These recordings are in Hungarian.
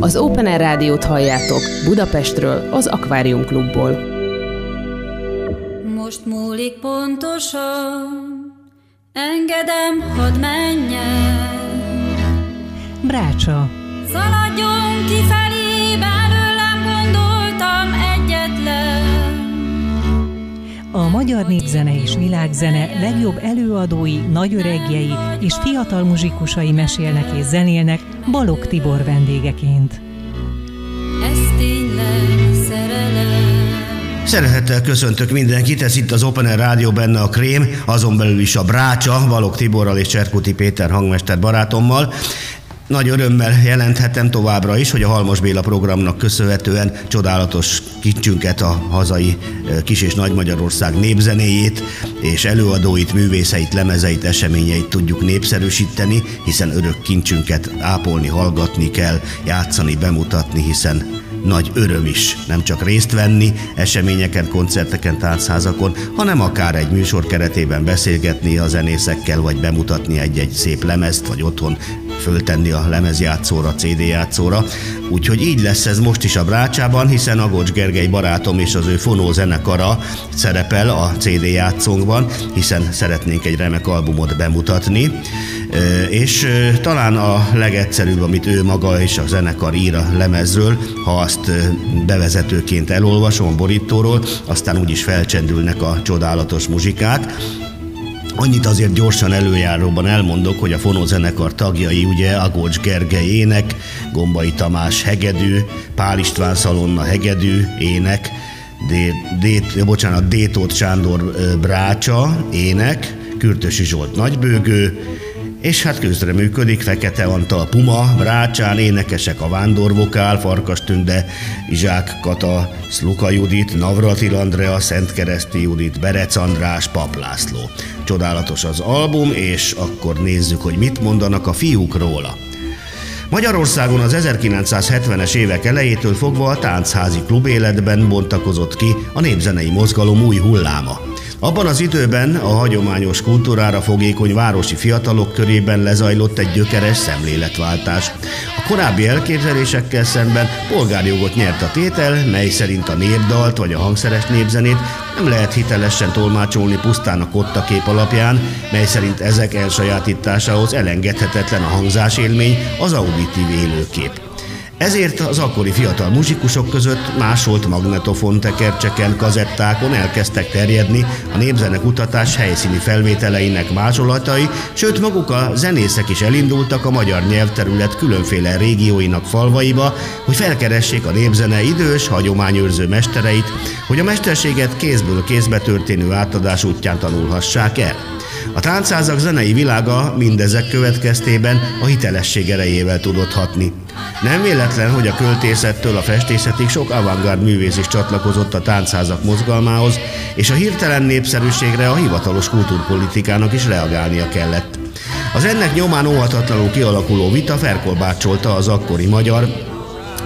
Az Open Air Rádiót halljátok Budapestről, az Akvárium Klubból. Most múlik pontosan, engedem, hadd menjen. Brácsa. Szaladjon kifelé, A magyar népzene és világzene legjobb előadói, nagyöregjei és fiatal muzsikusai mesélnek és zenélnek Balog Tibor vendégeként. Ez tényleg szerelem. Szeretettel köszöntök mindenkit, ez itt az Open Air Rádió, benne a Krém, azon belül is a Brácsa, Balog Tiborral és Cserkuti Péter hangmester barátommal. Nagy örömmel jelenthetem továbbra is, hogy a Halmos Béla programnak köszönhetően csodálatos kincsünket, a hazai kis- és nagy Magyarország népzenéjét és előadóit, művészeit, lemezeit, eseményeit tudjuk népszerűsíteni, hiszen örök kincsünket ápolni, hallgatni kell, játszani, bemutatni, hiszen nagy öröm is nem csak részt venni eseményeken, koncerteken, táncházakon, hanem akár egy műsor keretében beszélgetni a zenészekkel, vagy bemutatni egy-egy szép lemezt, vagy otthon föltenni a lemezjátszóra, CD játszóra. Úgyhogy így lesz ez most is a Brácsában, hiszen Agocs Gergely barátom és az ő fonó zenekara szerepel a CD játszónkban, hiszen szeretnénk egy remek albumot bemutatni. És talán a legegyszerűbb, amit ő maga és a zenekar ír a lemezről, ha azt bevezetőként elolvasom a borítóról, aztán úgyis felcsendülnek a csodálatos muzsikák. Annyit azért gyorsan előjáróban elmondok, hogy a fonózenekar tagjai ugye Agócs Gergely ének, Gombai Tamás hegedű, Pál István Szalonna hegedű, ének, D, D, bocsánat, Détót Sándor Brácsa, ének, Kürtösi Zsolt nagybőgő, és hát közreműködik Fekete Antal Puma, Rácsán, énekesek a Vándorvokál, Farkas Tünde, Izsák Kata, Szluka Judit, Navratil Andrea, Szentkereszti Judit, Berec András, Paplászló. Csodálatos az album, és akkor nézzük, hogy mit mondanak a fiúk róla. Magyarországon az 1970-es évek elejétől fogva a táncházi klubéletben bontakozott ki a népzenei mozgalom új hulláma. Abban az időben a hagyományos kultúrára fogékony városi fiatalok körében lezajlott egy gyökeres szemléletváltás. A korábbi elképzelésekkel szemben polgárjogot nyert a tétel, mely szerint a népdalt vagy a hangszeres népzenét nem lehet hitelesen tolmácsolni pusztán a kotta kép alapján, mely szerint ezek elsajátításához elengedhetetlen a hangzásélmény, az auditív élőkép. Ezért az akkori fiatal muzsikusok között másolt magnetofon tekercseken, kazettákon elkezdtek terjedni a népzene kutatás helyszíni felvételeinek másolatai, sőt maguk a zenészek is elindultak a magyar nyelvterület különféle régióinak falvaiba, hogy felkeressék a népzene idős, hagyományőrző mestereit, hogy a mesterséget kézből kézbe történő átadás útján tanulhassák el. A táncázak zenei világa mindezek következtében a hitelesség erejével tudott hatni. Nem véletlen, hogy a költészettől a festészetig sok avantgárd művész is csatlakozott a táncházak mozgalmához, és a hirtelen népszerűségre a hivatalos kultúrpolitikának is reagálnia kellett. Az ennek nyomán óhatatlanul kialakuló vita felkolbácsolta az akkori magyar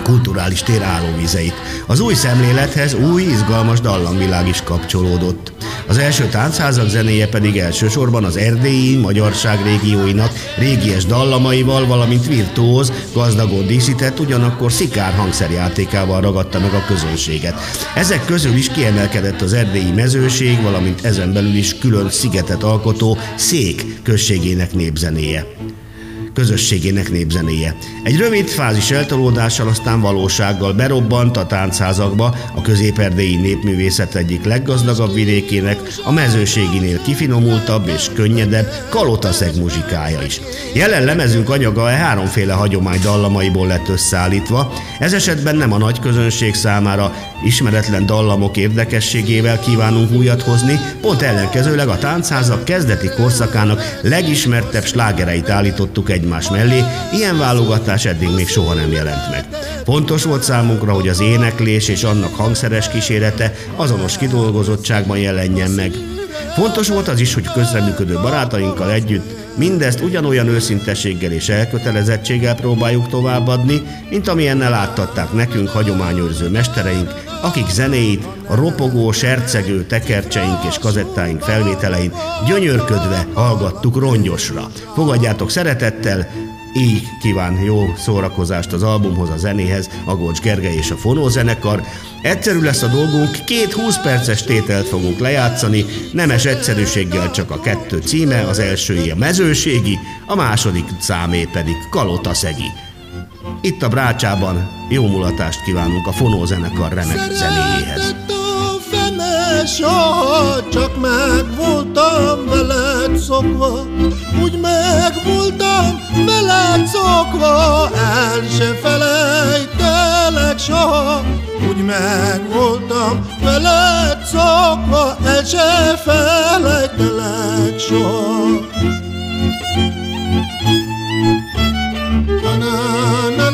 kulturális tér állóvizeit. Az új szemlélethez új, izgalmas dallamvilág is kapcsolódott. Az első táncházak zenéje pedig elsősorban az erdélyi magyarság régióinak régies dallamaival, valamint virtuóz, gazdagon díszített, ugyanakkor szikár hangszerjátékával ragadta meg a közönséget. Ezek közül is kiemelkedett az erdélyi mezőség, valamint ezen belül is külön szigetet alkotó szék községének népzenéje közösségének népzenéje. Egy rövid fázis eltolódással aztán valósággal berobbant a táncházakba a középerdélyi népművészet egyik leggazdagabb vidékének, a mezőséginél kifinomultabb és könnyedebb kalotaszeg muzsikája is. Jelen lemezünk anyaga e háromféle hagyomány dallamaiból lett összeállítva, ez esetben nem a nagy közönség számára ismeretlen dallamok érdekességével kívánunk újat hozni, pont ellenkezőleg a táncházak kezdeti korszakának legismertebb slágereit állítottuk egy egymás mellé, ilyen válogatás eddig még soha nem jelent meg. Fontos volt számunkra, hogy az éneklés és annak hangszeres kísérete azonos kidolgozottságban jelenjen meg. Fontos volt az is, hogy közreműködő barátainkkal együtt mindezt ugyanolyan őszintességgel és elkötelezettséggel próbáljuk továbbadni, mint amilyennel átadták nekünk hagyományőrző mestereink, akik zenéit a ropogó, sercegő tekercseink és kazettáink felvételein gyönyörködve hallgattuk rongyosra. Fogadjátok szeretettel így kíván jó szórakozást az albumhoz, a zenéhez, a Gócs Gergely és a Fonózenekar. Egyszerű lesz a dolgunk, két 20 perces tételt fogunk lejátszani, nemes egyszerűséggel csak a kettő címe, az első a mezőségi, a második számé pedig Kalotaszegi. Itt a Brácsában jó mulatást kívánunk a Fonózenekar remek zenéjéhez. Fene, soha csak meg voltam veled szokva, úgy meg voltam veled szokva, el se felejtelek soha, úgy meg voltam veled szokva, el se felejtelek soha. Na, na, na,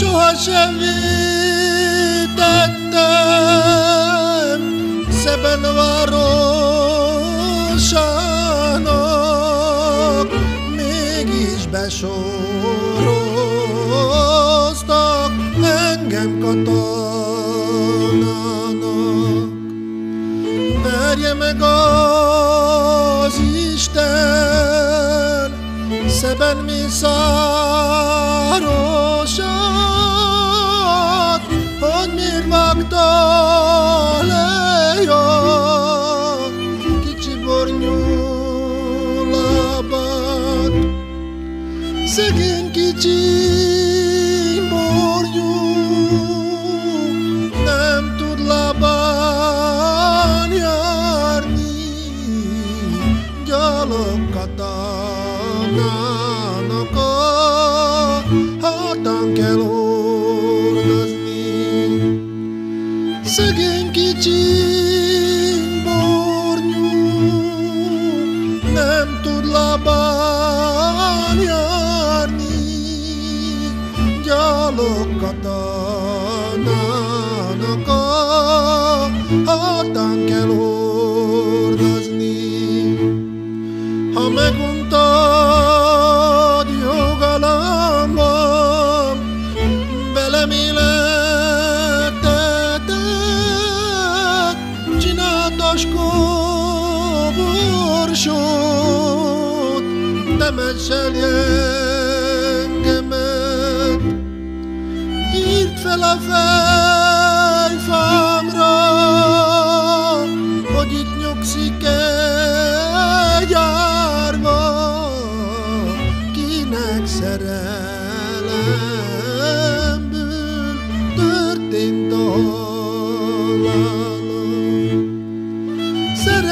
Sohasem vétettem Szeben városának Mégis besoroztak Engem katonának. Verje meg az Isten Szeben mi szárosat,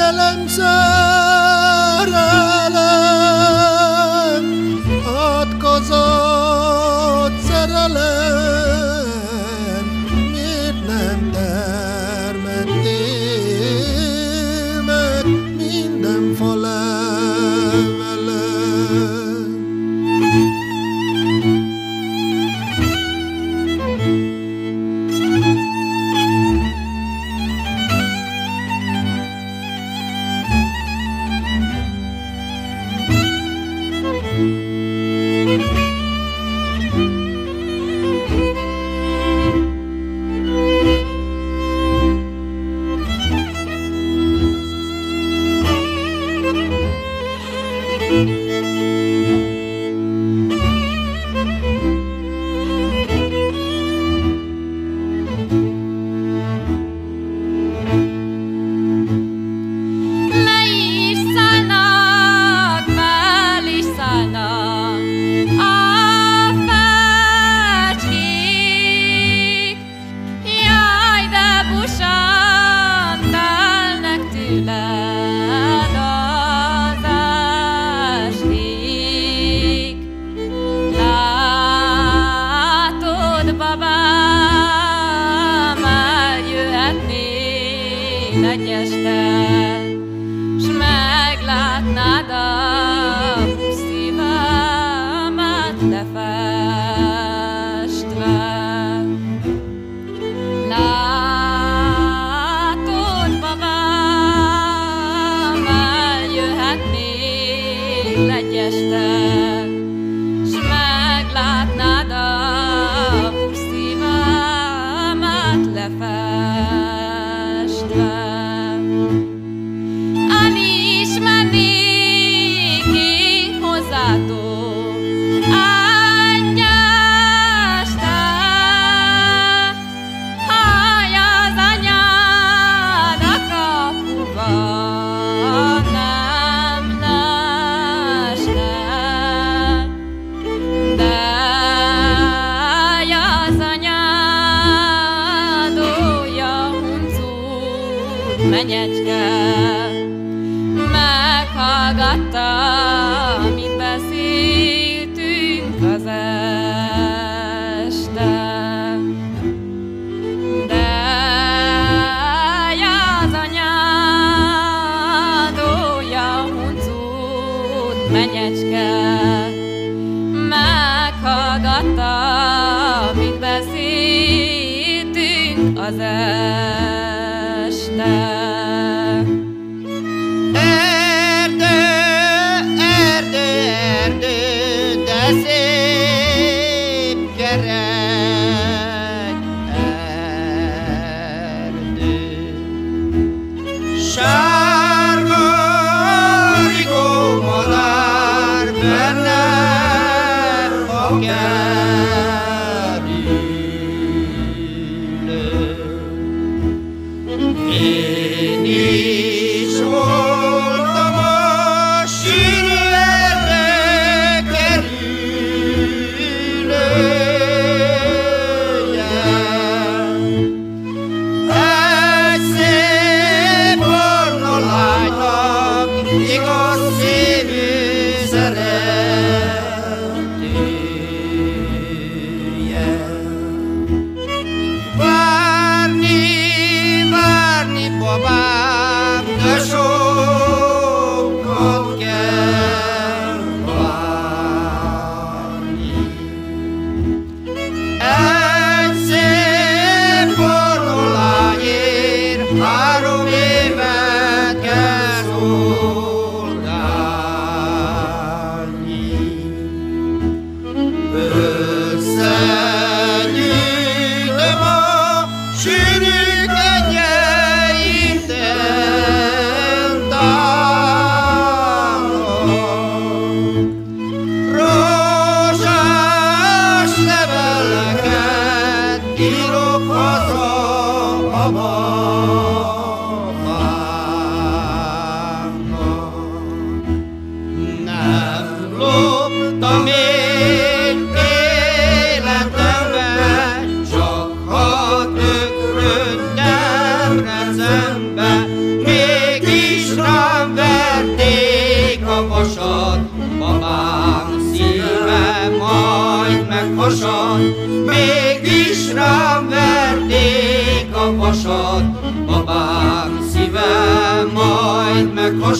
Szerelem,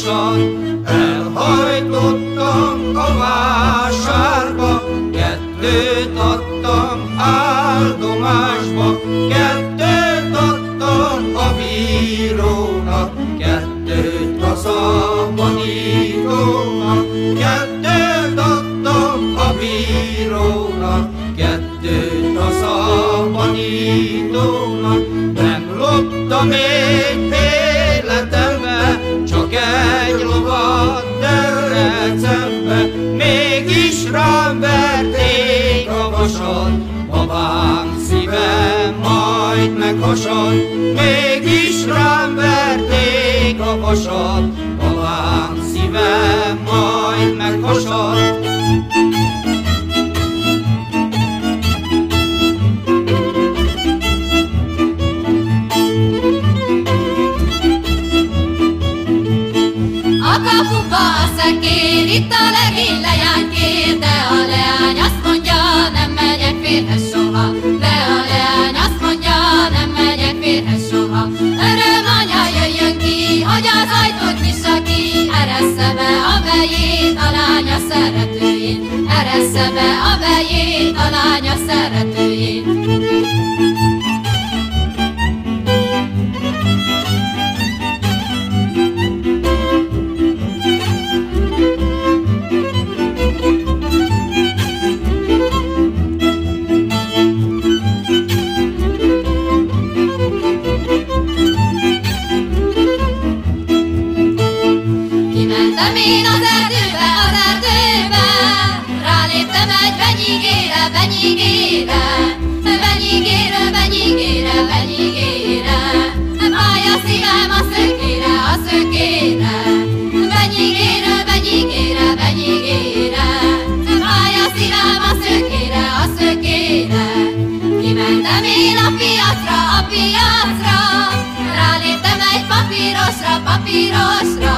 Russian meghasad, mégis rám verték a vasat, babám szíve majd meghasad. A kapuba a szekér, itt a legény leány kér, de a leány azt mondja, nem megyek férhez soha. De a leány azt mondja, nem megyek férhez soha. Öröm anya jöjjön ki, hogy az ajtót nyissa ki, eressze be a bejét a lánya szeretőjét. Eressze be a bejét a lánya szeretőjét. Én az erdőbe, az erdőbe, ráléptem egy benyigére, benyigére, benyigére, benyigére, benyigére, fáj a szívem a szökére, a szökére, benyigére, benyigére, benyigére, fáj a szívem a szökére, a szökére, kimentem én a piacra, a piacra, ráléptem egy papírosra, papírosra,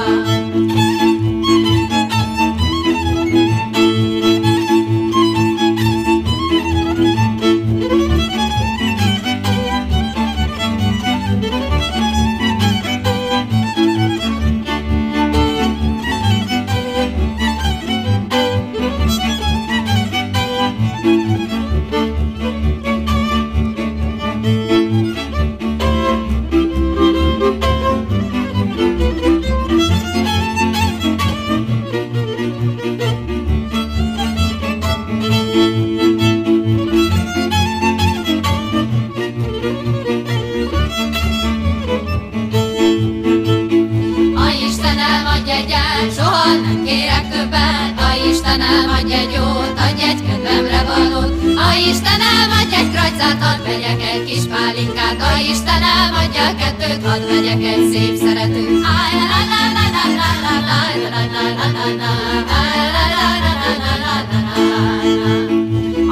la, la, la, la, la, la, la.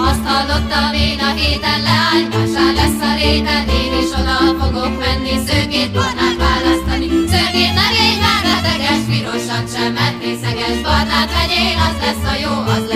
Azt hallottam én a héten leányvásár lesz a réten Én is oda fogok menni szőkét barnát választani Szőkét nevény merleteges, pirosat sem, mert részeges Barnát vegyél, az lesz a jó, az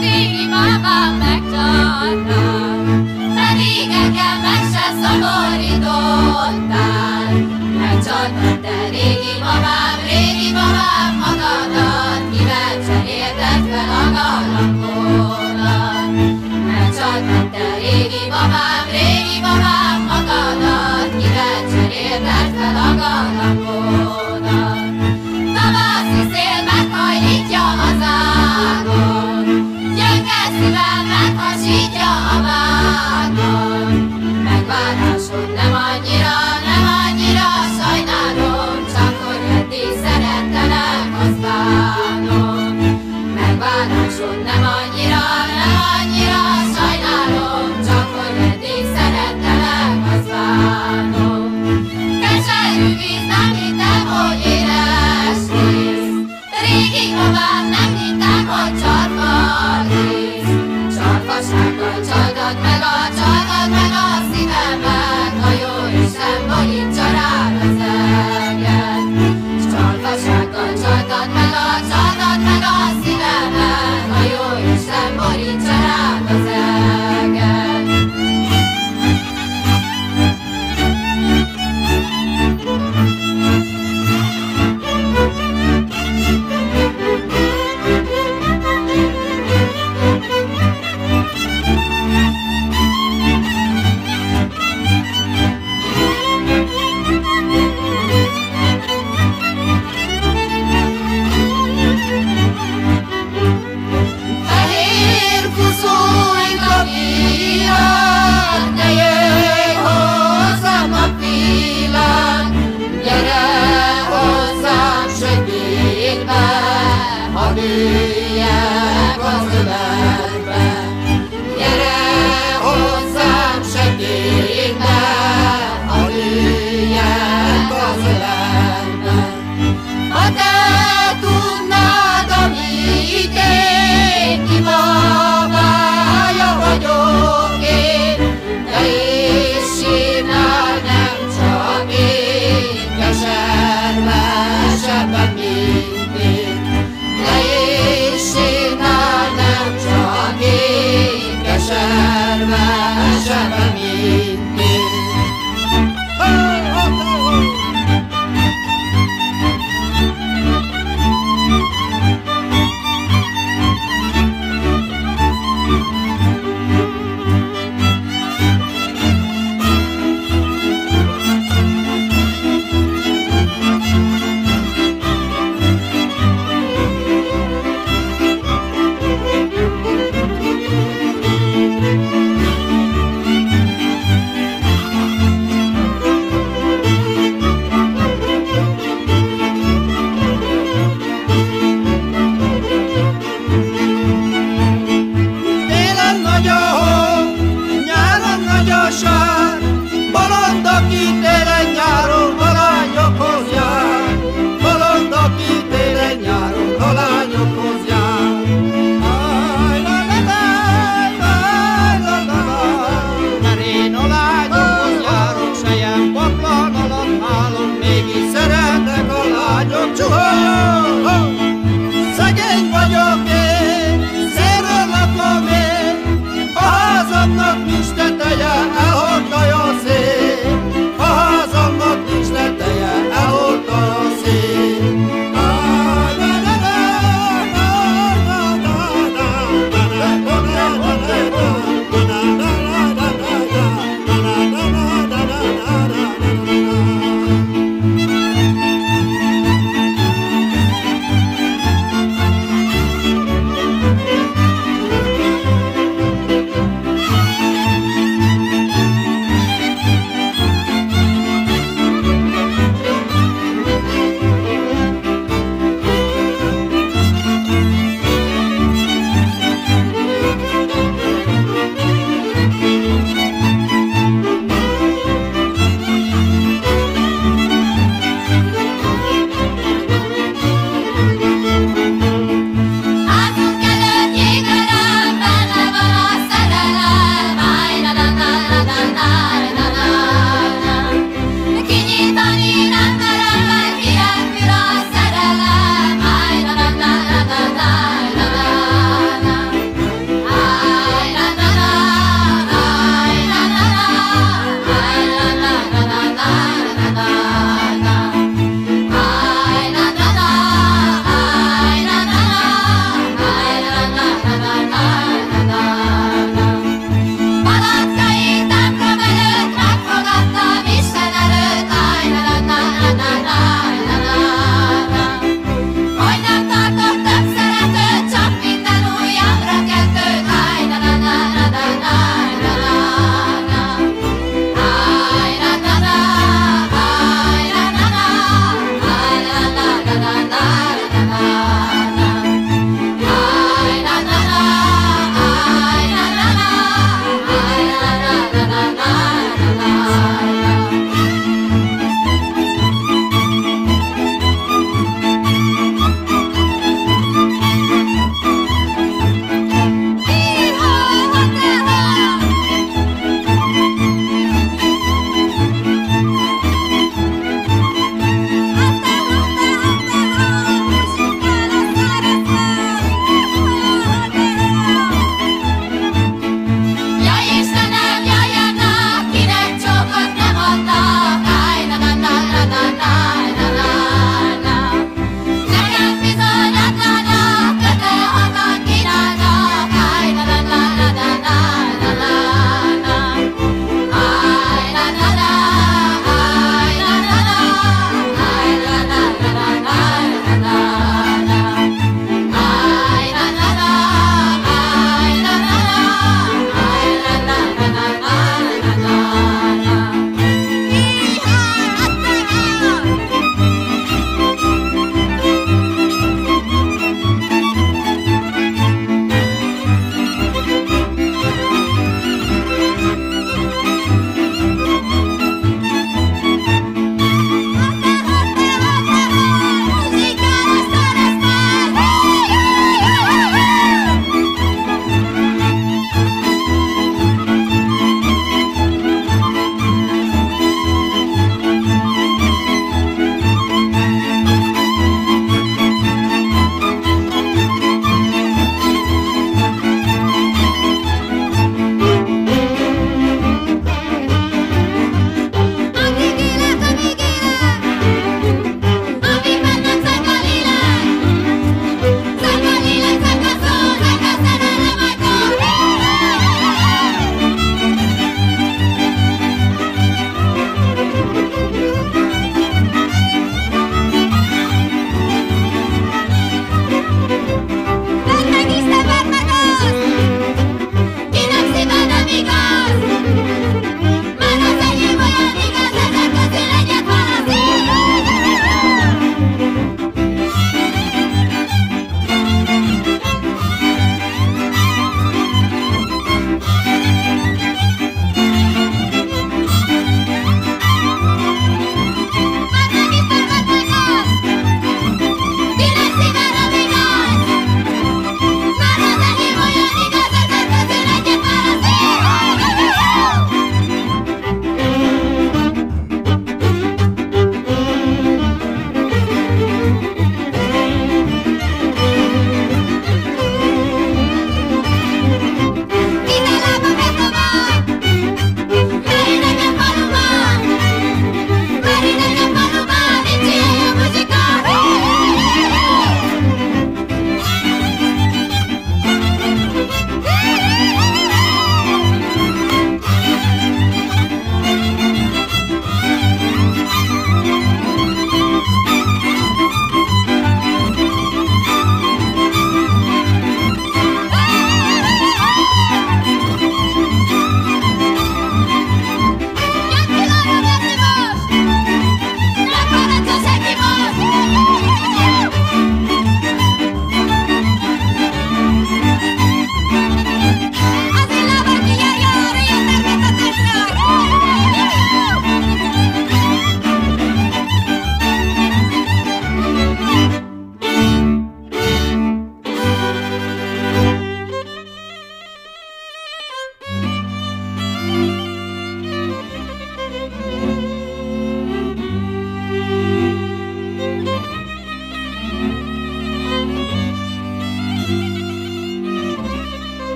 régi mámám megtartál, pedig engem meg se szaporítottál. Megcsartad te régi mamám, régi mamám magadat, kivel cserélted fel a galapodat. Megcsartad te régi mamám, régi mamám magadat, kivel cserélted fel a galapodat.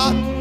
啊。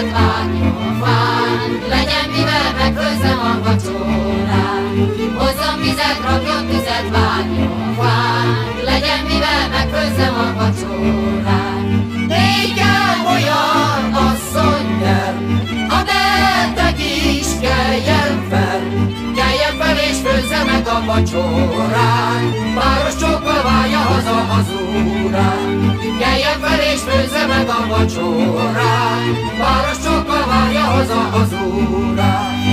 maradványom fán, legyen mivel megfőzzem a vacsorát. Hozzam vizet, rakjon tüzet, ványom fán, legyen mivel megfőzzem a vacsorát. Négyel olyan asszony kell, a beteg is keljen fel, keljen fel és főzze meg a vacsorát. Bár beválja haza az úrát. Keljen fel és főzze meg a vacsorát, város csokka várja haza az úrát.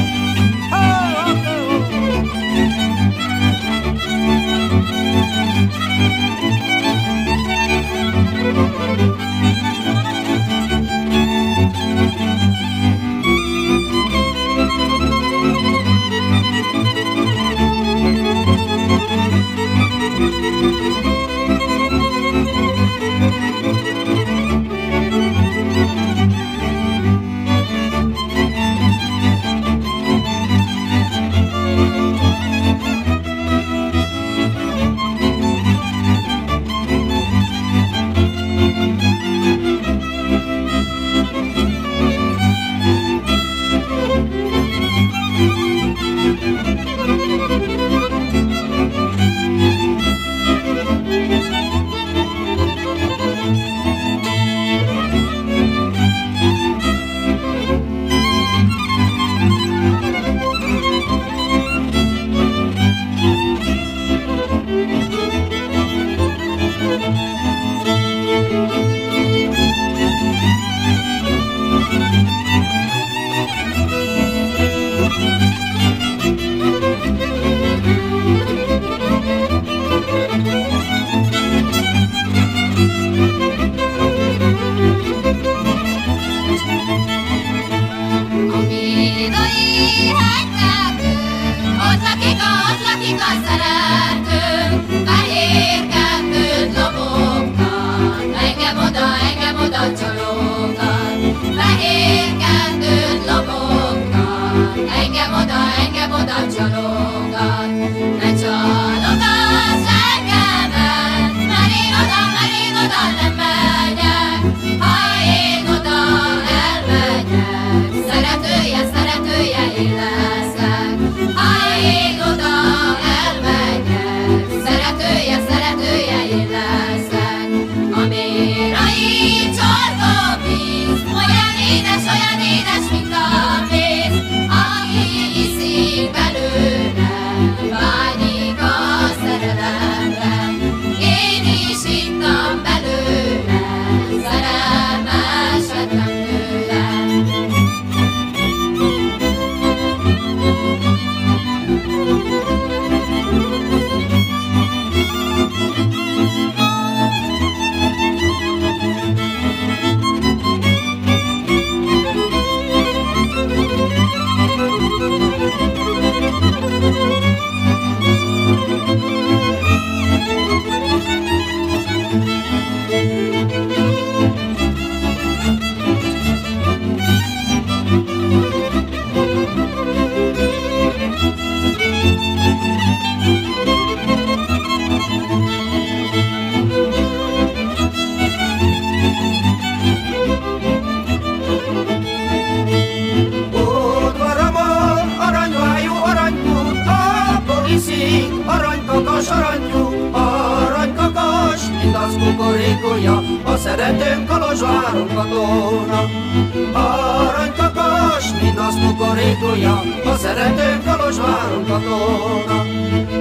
Szeretőm Kolozsváron katona.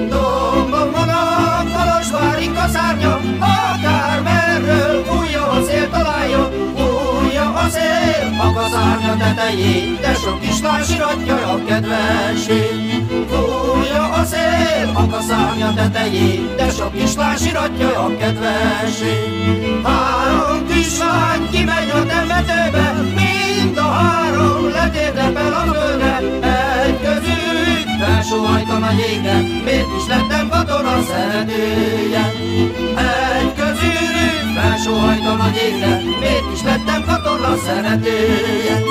Dombon van a Kolozsvári kaszárnya, akár merről fújja a szél találja, fújja a szél a kaszárnya tetejét, de sok kislány siratja a kedvesét. Fújja a szél a kaszárnya tetejét, de sok kislány siratja a kedvesét. Három kislány kimegy a temetőbe, mind a három letértepel a földre, egy közülük felsóhajtam a jégre, is lettem katona szeretője. Egy közülük felsóhajtam a jégre, is lettem katona szeretője.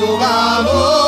nosso amor.